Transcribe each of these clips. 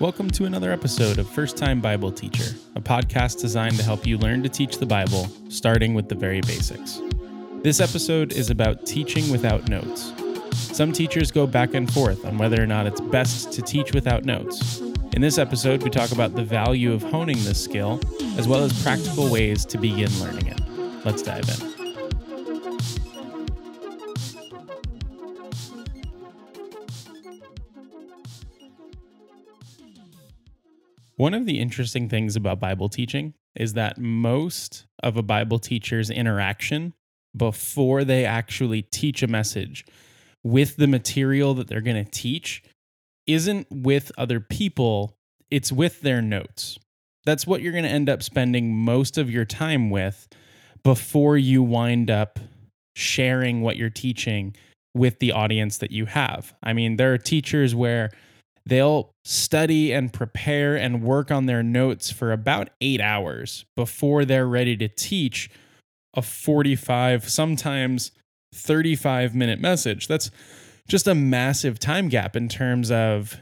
Welcome to another episode of First Time Bible Teacher, a podcast designed to help you learn to teach the Bible, starting with the very basics. This episode is about teaching without notes. Some teachers go back and forth on whether or not it's best to teach without notes. In this episode, we talk about the value of honing this skill, as well as practical ways to begin learning it. Let's dive in. One of the interesting things about Bible teaching is that most of a Bible teacher's interaction before they actually teach a message with the material that they're going to teach isn't with other people, it's with their notes. That's what you're going to end up spending most of your time with before you wind up sharing what you're teaching with the audience that you have. I mean, there are teachers where they'll study and prepare and work on their notes for about eight hours before they're ready to teach a 45, sometimes 35 minute message. That's just a massive time gap in terms of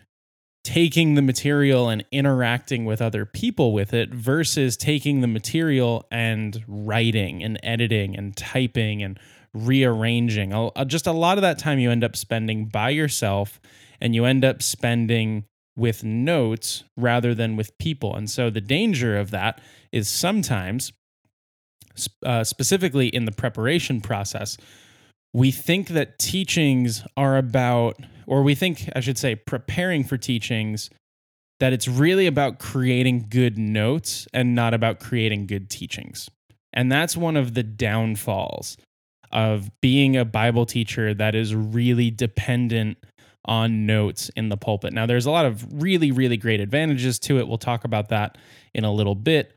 taking the material and interacting with other people with it versus taking the material and writing and editing and typing and rearranging. Just a lot of that time you end up spending by yourself and you end up spending with notes rather than with people. And so the danger of that is sometimes, uh, specifically in the preparation process, we think that teachings are about, or we think, I should say, preparing for teachings, that it's really about creating good notes and not about creating good teachings. And that's one of the downfalls of being a Bible teacher that is really dependent on notes in the pulpit. Now, there's a lot of really, really great advantages to it. We'll talk about that in a little bit,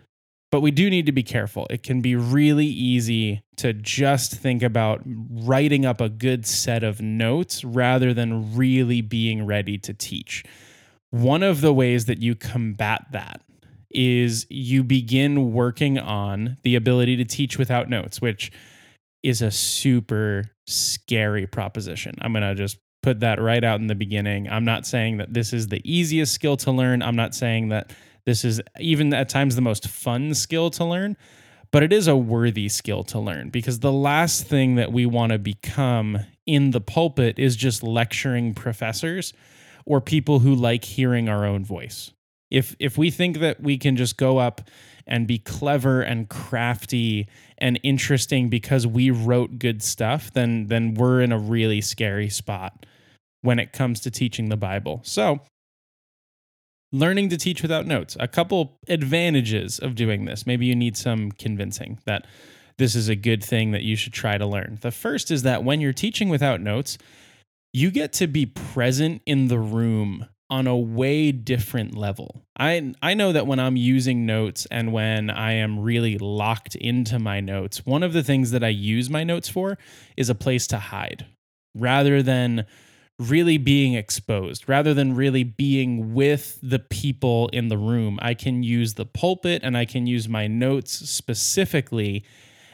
but we do need to be careful. It can be really easy to just think about writing up a good set of notes rather than really being ready to teach. One of the ways that you combat that is you begin working on the ability to teach without notes, which is a super scary proposition. I'm going to just put that right out in the beginning. I'm not saying that this is the easiest skill to learn. I'm not saying that this is even at times the most fun skill to learn, but it is a worthy skill to learn because the last thing that we want to become in the pulpit is just lecturing professors or people who like hearing our own voice. If if we think that we can just go up and be clever and crafty and interesting because we wrote good stuff, then then we're in a really scary spot when it comes to teaching the Bible. So, learning to teach without notes. A couple advantages of doing this. Maybe you need some convincing that this is a good thing that you should try to learn. The first is that when you're teaching without notes, you get to be present in the room on a way different level. I I know that when I'm using notes and when I am really locked into my notes, one of the things that I use my notes for is a place to hide rather than really being exposed, rather than really being with the people in the room. I can use the pulpit and I can use my notes specifically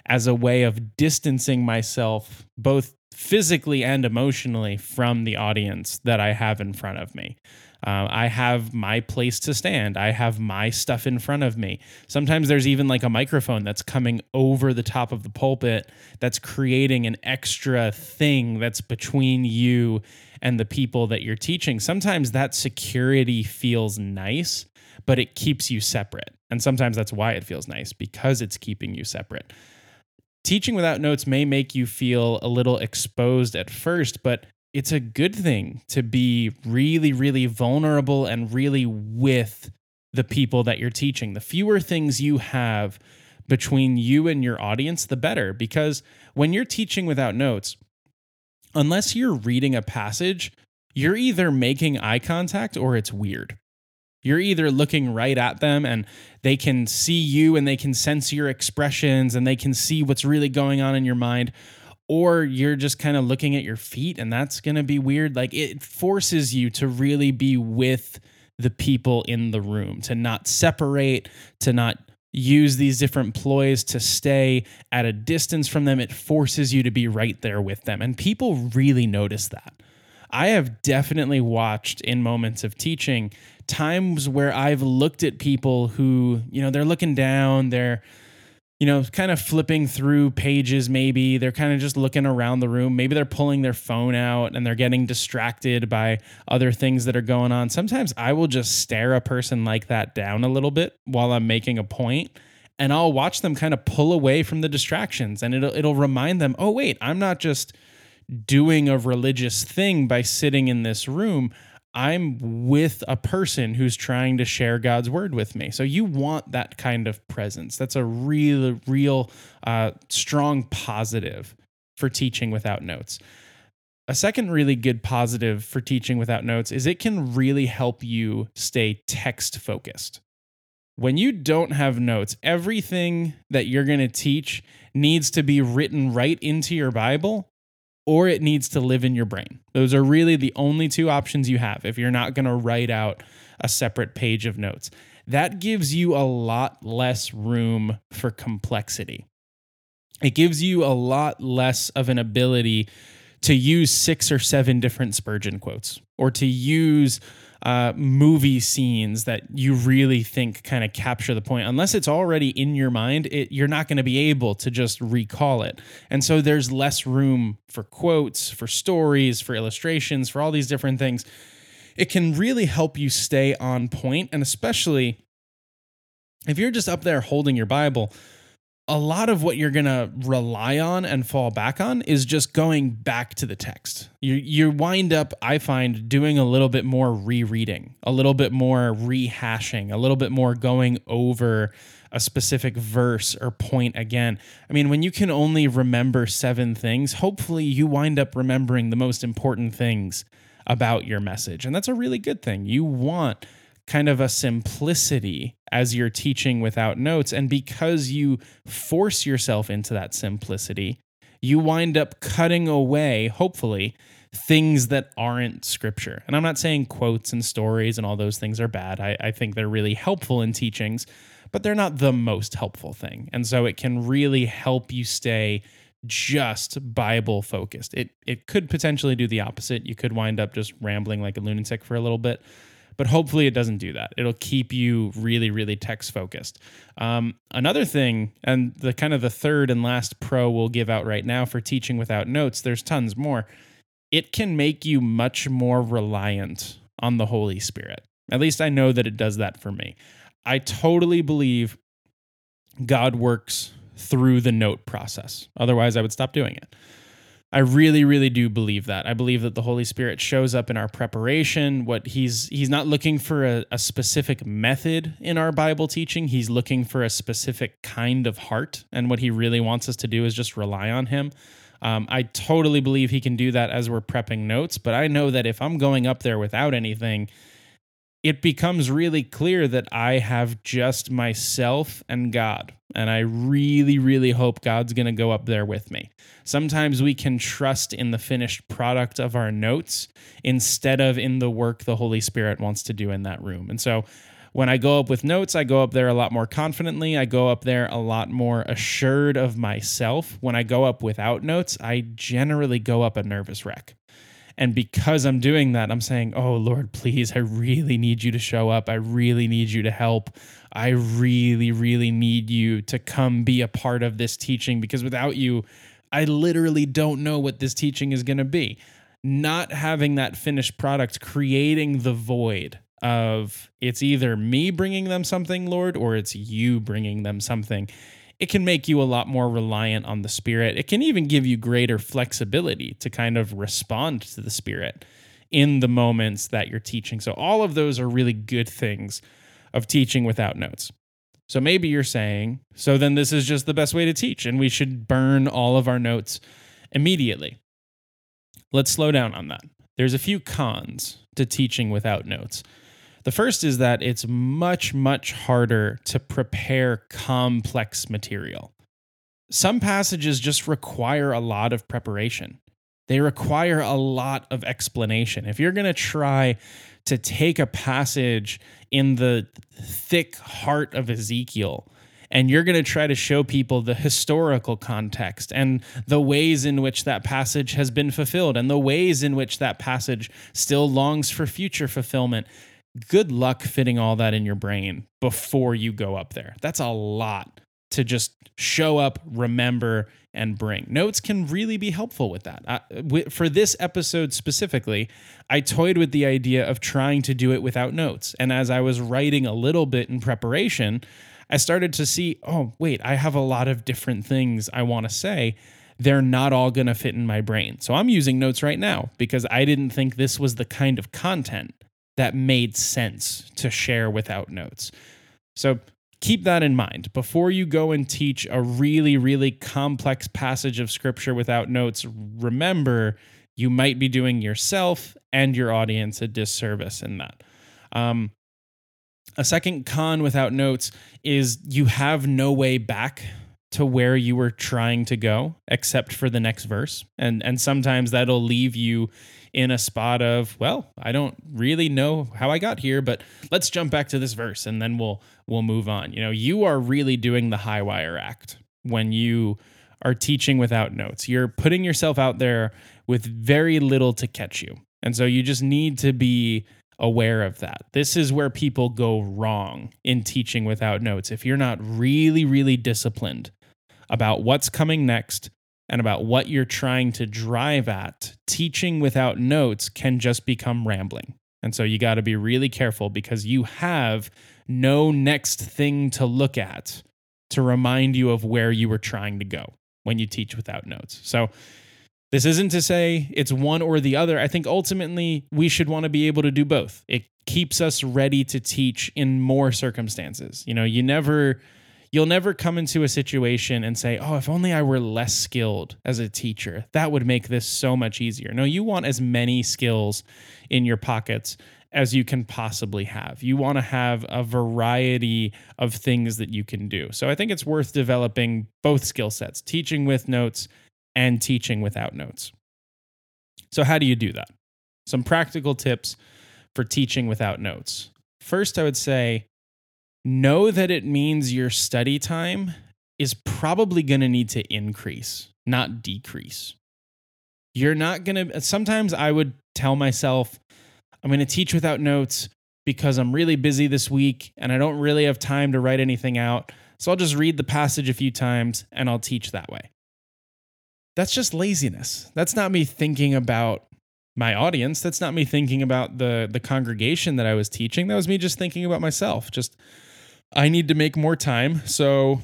as a way of distancing myself both physically and emotionally from the audience that I have in front of me. Uh, I have my place to stand. I have my stuff in front of me. Sometimes there's even like a microphone that's coming over the top of the pulpit that's creating an extra thing that's between you and the people that you're teaching. Sometimes that security feels nice, but it keeps you separate. And sometimes that's why it feels nice because it's keeping you separate. Teaching without notes may make you feel a little exposed at first, but it's a good thing to be really, really vulnerable and really with the people that you're teaching. The fewer things you have between you and your audience, the better. Because when you're teaching without notes, unless you're reading a passage, you're either making eye contact or it's weird. You're either looking right at them and they can see you and they can sense your expressions and they can see what's really going on in your mind, or you're just kind of looking at your feet and that's going to be weird like it forces you to really be with the people in the room to not separate to not use these different ploys to stay at a distance from them. It forces you to be right there with them. And people really notice that. I have definitely watched in moments of teaching times where I've looked at people who, you know, they're looking down, they're you know, kind of flipping through pages, maybe. They're kind of just looking around the room. Maybe they're pulling their phone out and they're getting distracted by other things that are going on. Sometimes I will just stare a person like that down a little bit while I'm making a point and I'll watch them kind of pull away from the distractions and it'll it'll remind them, "Oh wait, I'm not just doing a religious thing by sitting in this room. I'm with a person who's trying to share God's word with me. So you want that kind of presence. That's a real, real uh, strong positive for teaching without notes. A second really good positive for teaching without notes is it can really help you stay text focused. When you don't have notes, everything that you're going to teach needs to be written right into your Bible or it needs to live in your brain. Those are really the only two options you have if you're not going to write out a separate page of notes. That gives you a lot less room for complexity. It gives you a lot less of an ability to use six or seven different Spurgeon quotes or to use uh, movie scenes that you really think kind of capture the point. Unless it's already in your mind, it, you're not going to be able to just recall it. And so there's less room for quotes, for stories, for illustrations, for all these different things. It can really help you stay on point, and especially if you're just up there holding your Bible a lot of what you're going to rely on and fall back on is just going back to the text. You you wind up I find doing a little bit more rereading, a little bit more rehashing, a little bit more going over a specific verse or point again. I mean, when you can only remember 7 things, hopefully you wind up remembering the most important things about your message. And that's a really good thing. You want kind of a simplicity as you're teaching without notes. And because you force yourself into that simplicity, you wind up cutting away, hopefully, things that aren't scripture. And I'm not saying quotes and stories and all those things are bad. I, I think they're really helpful in teachings, but they're not the most helpful thing. And so it can really help you stay just Bible focused. It it could potentially do the opposite. You could wind up just rambling like a lunatic for a little bit but hopefully it doesn't do that. It'll keep you really, really text focused. Um, another thing, and the kind of the third and last pro we'll give out right now for teaching without notes, there's tons more. It can make you much more reliant on the Holy Spirit. At least I know that it does that for me. I totally believe God works through the note process. Otherwise, I would stop doing it. I really, really do believe that. I believe that the Holy Spirit shows up in our preparation. What he's he's not looking for a, a, specific method in our Bible teaching. He's looking for a specific kind of heart, and what he really wants us to do is just rely on him. Um, I totally believe he can do that as we're prepping notes, but I know that if I'm going up there without anything, it becomes really clear that I have just myself and God. And I really, really hope God's going to go up there with me. Sometimes we can trust in the finished product of our notes instead of in the work the Holy Spirit wants to do in that room. And so when I go up with notes, I go up there a lot more confidently. I go up there a lot more assured of myself. When I go up without notes, I generally go up a nervous wreck. And because I'm doing that, I'm saying, Oh Lord, please, I really need you to show up. I really need you to help. I really, really need you to come be a part of this teaching because without you, I literally don't know what this teaching is going to be. Not having that finished product, creating the void of it's either me bringing them something, Lord, or it's you bringing them something it can make you a lot more reliant on the Spirit. It can even give you greater flexibility to kind of respond to the Spirit in the moments that you're teaching. So, all of those are really good things of teaching without notes. So, maybe you're saying, so then this is just the best way to teach, and we should burn all of our notes immediately. Let's slow down on that. There's a few cons to teaching without notes. The first is that it's much, much harder to prepare complex material. Some passages just require a lot of preparation. They require a lot of explanation. If you're going to try to take a passage in the thick heart of Ezekiel and you're going to try to show people the historical context and the ways in which that passage has been fulfilled and the ways in which that passage still longs for future fulfillment. Good luck fitting all that in your brain before you go up there. That's a lot to just show up, remember, and bring. Notes can really be helpful with that. For this episode specifically, I toyed with the idea of trying to do it without notes. And as I was writing a little bit in preparation, I started to see, oh, wait, I have a lot of different things I want to say. They're not all going to fit in my brain. So I'm using notes right now because I didn't think this was the kind of content that made sense to share without notes. So keep that in mind before you go and teach a really, really complex passage of scripture without notes. Remember, you might be doing yourself and your audience a disservice in that. Um, a second con without notes is you have no way back to where you were trying to go except for the next verse. And and sometimes that'll leave you in a spot of, well, I don't really know how I got here, but let's jump back to this verse and then we'll we'll move on. You know, you are really doing the high wire act when you are teaching without notes. You're putting yourself out there with very little to catch you. And so you just need to be aware of that. This is where people go wrong in teaching without notes. If you're not really, really disciplined about what's coming next and about what you're trying to drive at, teaching without notes can just become rambling. And so you got to be really careful because you have no next thing to look at to remind you of where you were trying to go when you teach without notes. So this isn't to say it's one or the other. I think ultimately we should want to be able to do both. It keeps us ready to teach in more circumstances. You know, you never you'll never come into a situation and say, "Oh, if only I were less skilled as a teacher. That would make this so much easier." No, you want as many skills in your pockets as you can possibly have. You want to have a variety of things that you can do. So I think it's worth developing both skill sets, teaching with notes and teaching without notes. So, how do you do that? Some practical tips for teaching without notes. First, I would say know that it means your study time is probably going to need to increase, not decrease. You're not going to, sometimes I would tell myself, I'm going to teach without notes because I'm really busy this week and I don't really have time to write anything out. So I'll just read the passage a few times and I'll teach that way that's just laziness. That's not me thinking about my audience. That's not me thinking about the the congregation that I was teaching. That was me just thinking about myself. Just I need to make more time, so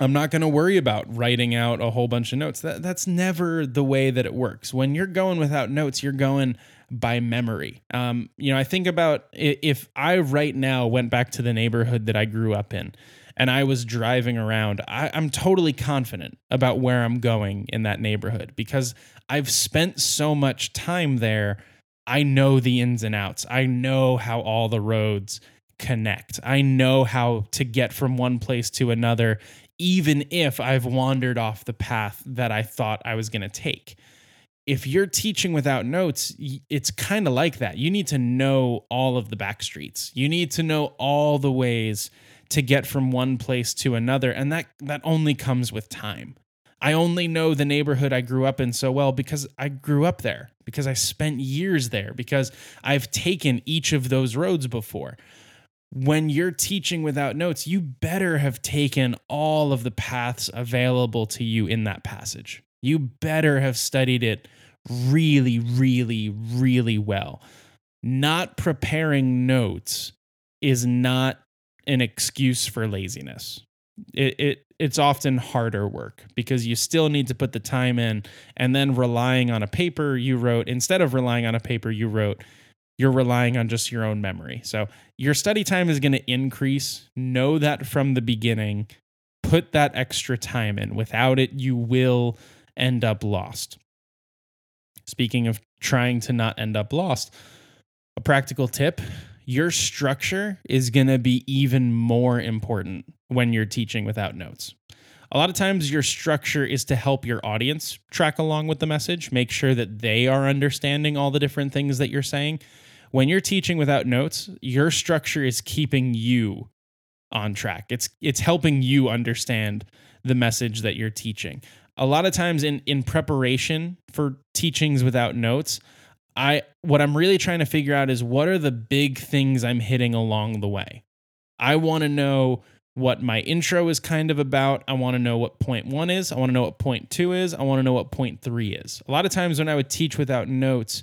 I'm not going to worry about writing out a whole bunch of notes. That that's never the way that it works. When you're going without notes, you're going by memory. Um, you know, I think about if I right now went back to the neighborhood that I grew up in and I was driving around, I, I'm totally confident about where I'm going in that neighborhood because I've spent so much time there. I know the ins and outs. I know how all the roads connect. I know how to get from one place to another, even if I've wandered off the path that I thought I was going to take. If you're teaching without notes, it's kind of like that. You need to know all of the back streets. You need to know all the ways to get from one place to another and that that only comes with time. I only know the neighborhood I grew up in so well because I grew up there, because I spent years there, because I've taken each of those roads before. When you're teaching without notes, you better have taken all of the paths available to you in that passage. You better have studied it really, really, really well. Not preparing notes is not an excuse for laziness. It, it it's often harder work because you still need to put the time in and then relying on a paper you wrote instead of relying on a paper you wrote you're relying on just your own memory. So your study time is going to increase. Know that from the beginning. Put that extra time in. Without it, you will end up lost. Speaking of trying to not end up lost, a practical tip your structure is going to be even more important when you're teaching without notes. A lot of times, your structure is to help your audience track along with the message, make sure that they are understanding all the different things that you're saying. When you're teaching without notes, your structure is keeping you on track. It's it's helping you understand the message that you're teaching. A lot of times in in preparation for teachings without notes, I what I'm really trying to figure out is what are the big things I'm hitting along the way. I want to know what my intro is kind of about. I want to know what point one is. I want to know what point two is. I want to know what point three is. A lot of times when I would teach without notes,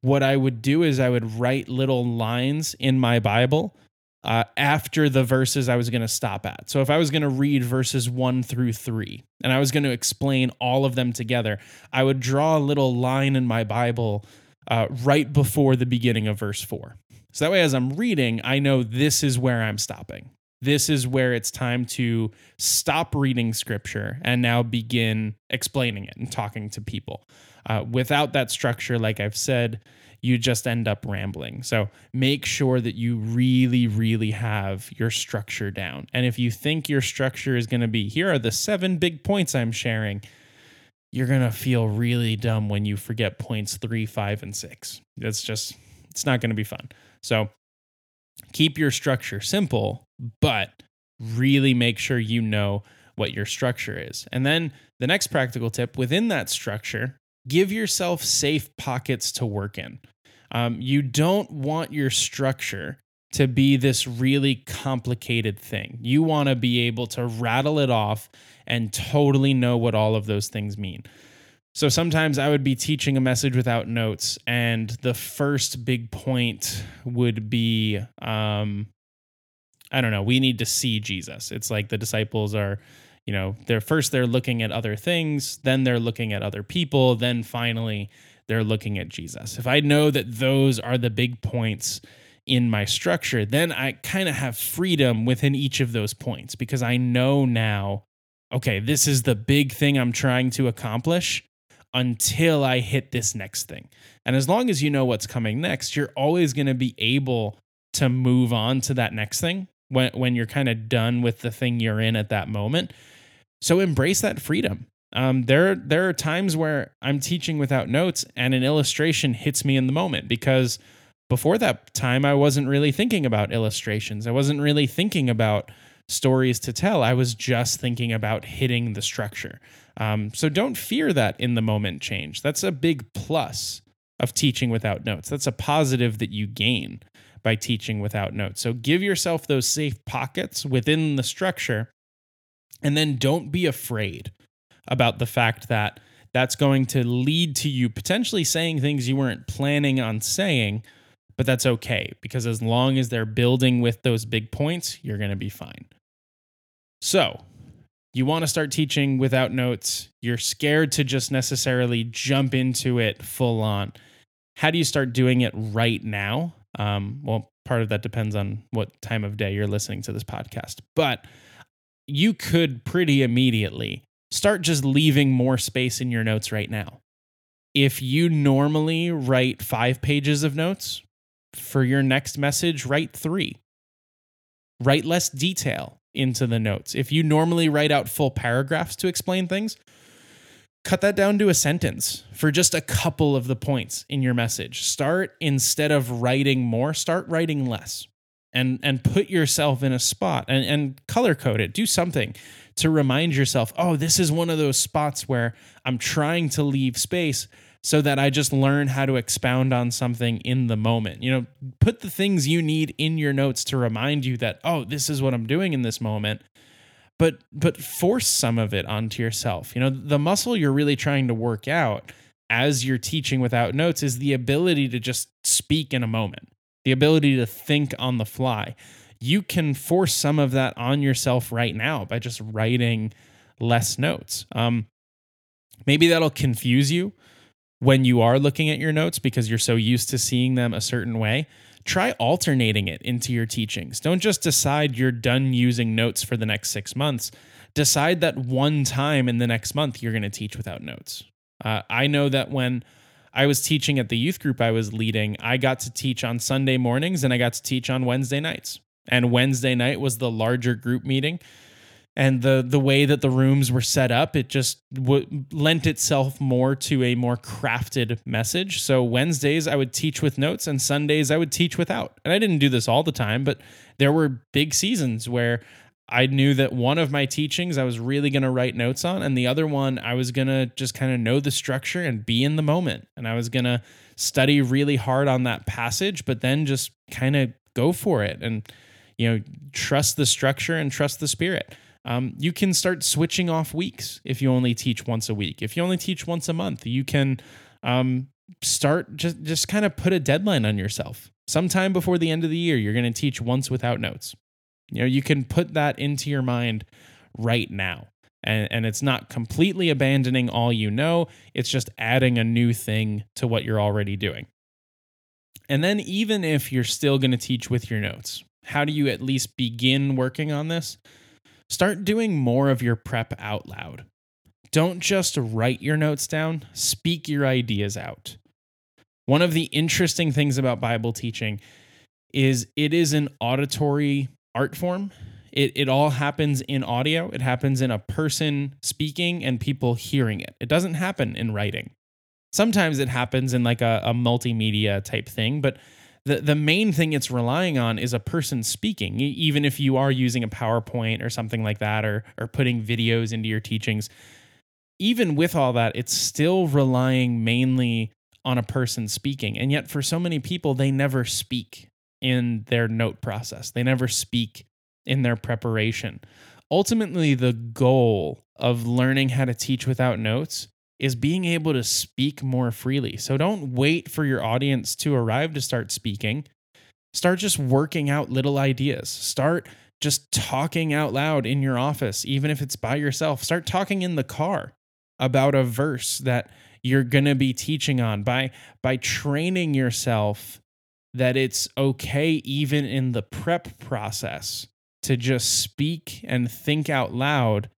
what I would do is I would write little lines in my Bible uh, after the verses I was going to stop at. So if I was going to read verses one through three and I was going to explain all of them together, I would draw a little line in my Bible uh, right before the beginning of verse four. So that way, as I'm reading, I know this is where I'm stopping. This is where it's time to stop reading scripture and now begin explaining it and talking to people. Uh, without that structure, like I've said, you just end up rambling. So make sure that you really, really have your structure down. And if you think your structure is going to be here are the seven big points I'm sharing, you're going to feel really dumb when you forget points three, five, and six. It's just, it's not going to be fun. So keep your structure simple, but really make sure you know what your structure is. And then the next practical tip within that structure, give yourself safe pockets to work in. Um, you don't want your structure to be this really complicated thing. You want to be able to rattle it off and totally know what all of those things mean. So sometimes I would be teaching a message without notes, and the first big point would be um, I don't know, we need to see Jesus. It's like the disciples are, you know, they're first they're looking at other things, then they're looking at other people, then finally they're looking at Jesus. If I know that those are the big points in my structure, then I kind of have freedom within each of those points because I know now, okay, this is the big thing I'm trying to accomplish until I hit this next thing. And as long as you know what's coming next, you're always going to be able to move on to that next thing when when you're kind of done with the thing you're in at that moment. So embrace that freedom. Um, there there are times where I'm teaching without notes and an illustration hits me in the moment because before that time I wasn't really thinking about illustrations. I wasn't really thinking about stories to tell. I was just thinking about hitting the structure. Um, so don't fear that in the moment change. That's a big plus of teaching without notes. That's a positive that you gain by teaching without notes. So give yourself those safe pockets within the structure. And then don't be afraid about the fact that that's going to lead to you potentially saying things you weren't planning on saying, but that's okay because as long as they're building with those big points, you're going to be fine. So, you want to start teaching without notes, you're scared to just necessarily jump into it full on. How do you start doing it right now? Um, well, part of that depends on what time of day you're listening to this podcast, but you could pretty immediately start just leaving more space in your notes right now. If you normally write five pages of notes for your next message, write three. Write less detail into the notes. If you normally write out full paragraphs to explain things, cut that down to a sentence for just a couple of the points in your message. Start instead of writing more, start writing less. And and put yourself in a spot and, and color code it. Do something to remind yourself, oh, this is one of those spots where I'm trying to leave space so that I just learn how to expound on something in the moment. You know, put the things you need in your notes to remind you that, oh, this is what I'm doing in this moment. But but force some of it onto yourself. You know, the muscle you're really trying to work out as you're teaching without notes is the ability to just speak in a moment, the ability to think on the fly. You can force some of that on yourself right now by just writing less notes. Um, maybe that'll confuse you when you are looking at your notes because you're so used to seeing them a certain way, try alternating it into your teachings. Don't just decide you're done using notes for the next six months. Decide that one time in the next month you're going to teach without notes. Uh, I know that when I was teaching at the youth group I was leading, I got to teach on Sunday mornings and I got to teach on Wednesday nights. And Wednesday night was the larger group meeting. And the the way that the rooms were set up it just w- lent itself more to a more crafted message. So wednesdays i would teach with notes and sundays i would teach without. And i didn't do this all the time but there were big seasons where i knew that one of my teachings i was really going to write notes on and the other one i was going to just kind of know the structure and be in the moment and i was going to study really hard on that passage but then just kind of go for it and you know trust the structure and trust the spirit um, you can start switching off weeks if you only teach once a week. If you only teach once a month, you can um, start just just kind of put a deadline on yourself. Sometime before the end of the year, you're going to teach once without notes. You know, you can put that into your mind right now. And, and it's not completely abandoning all you know, it's just adding a new thing to what you're already doing. And then, even if you're still going to teach with your notes, how do you at least begin working on this? Start doing more of your prep out loud. Don't just write your notes down, speak your ideas out. One of the interesting things about Bible teaching is it is an auditory art form. It, it all happens in audio. It happens in a person speaking and people hearing it. It doesn't happen in writing. Sometimes it happens in like a, a multimedia type thing, but the the main thing it's relying on is a person speaking even if you are using a PowerPoint or something like that or or putting videos into your teachings even with all that it's still relying mainly on a person speaking and yet for so many people they never speak in their note process they never speak in their preparation ultimately the goal of learning how to teach without notes is being able to speak more freely. So don't wait for your audience to arrive to start speaking. Start just working out little ideas. Start just talking out loud in your office, even if it's by yourself. Start talking in the car about a verse that you're going to be teaching on by by training yourself that it's okay even in the prep process to just speak and think out loud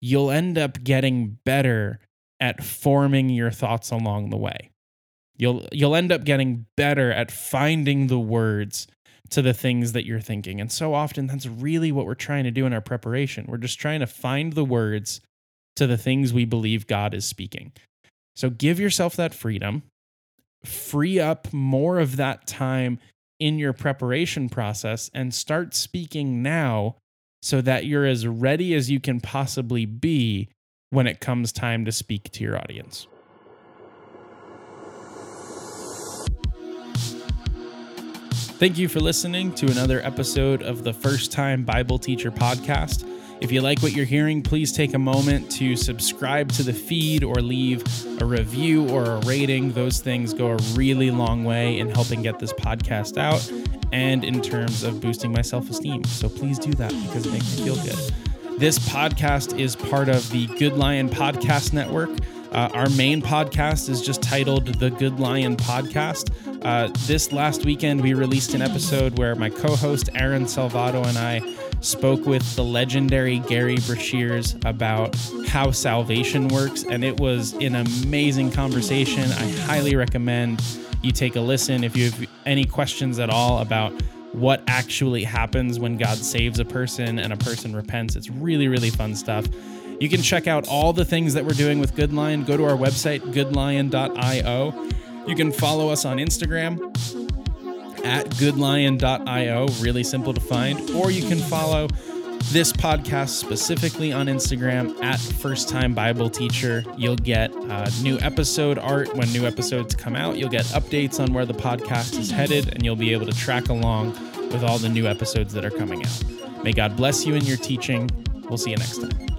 you'll end up getting better at forming your thoughts along the way. You'll you'll end up getting better at finding the words to the things that you're thinking. And so often that's really what we're trying to do in our preparation. We're just trying to find the words to the things we believe God is speaking. So give yourself that freedom. Free up more of that time in your preparation process and start speaking now so that you're as ready as you can possibly be when it comes time to speak to your audience. Thank you for listening to another episode of the First Time Bible Teacher Podcast. If you like what you're hearing, please take a moment to subscribe to the feed or leave a review or a rating. Those things go a really long way in helping get this podcast out and in terms of boosting my self esteem. So please do that because it makes me feel good. This podcast is part of the Good Lion Podcast Network. Uh, our main podcast is just titled The Good Lion Podcast. Uh, this last weekend, we released an episode where my co host Aaron Salvato and I spoke with the legendary Gary Breshears about how salvation works, and it was an amazing conversation. I highly recommend you take a listen if you have any questions at all about what actually happens when God saves a person and a person repents. It's really, really fun stuff. You can check out all the things that we're doing with Good Lion. Go to our website, goodlion.io. You can follow us on Instagram at goodlion.io, really simple to find, or you can follow this podcast specifically on Instagram at First Time Bible Teacher. You'll get uh, new episode art when new episodes come out. You'll get updates on where the podcast is headed, and you'll be able to track along with all the new episodes that are coming out. May God bless you in your teaching. We'll see you next time.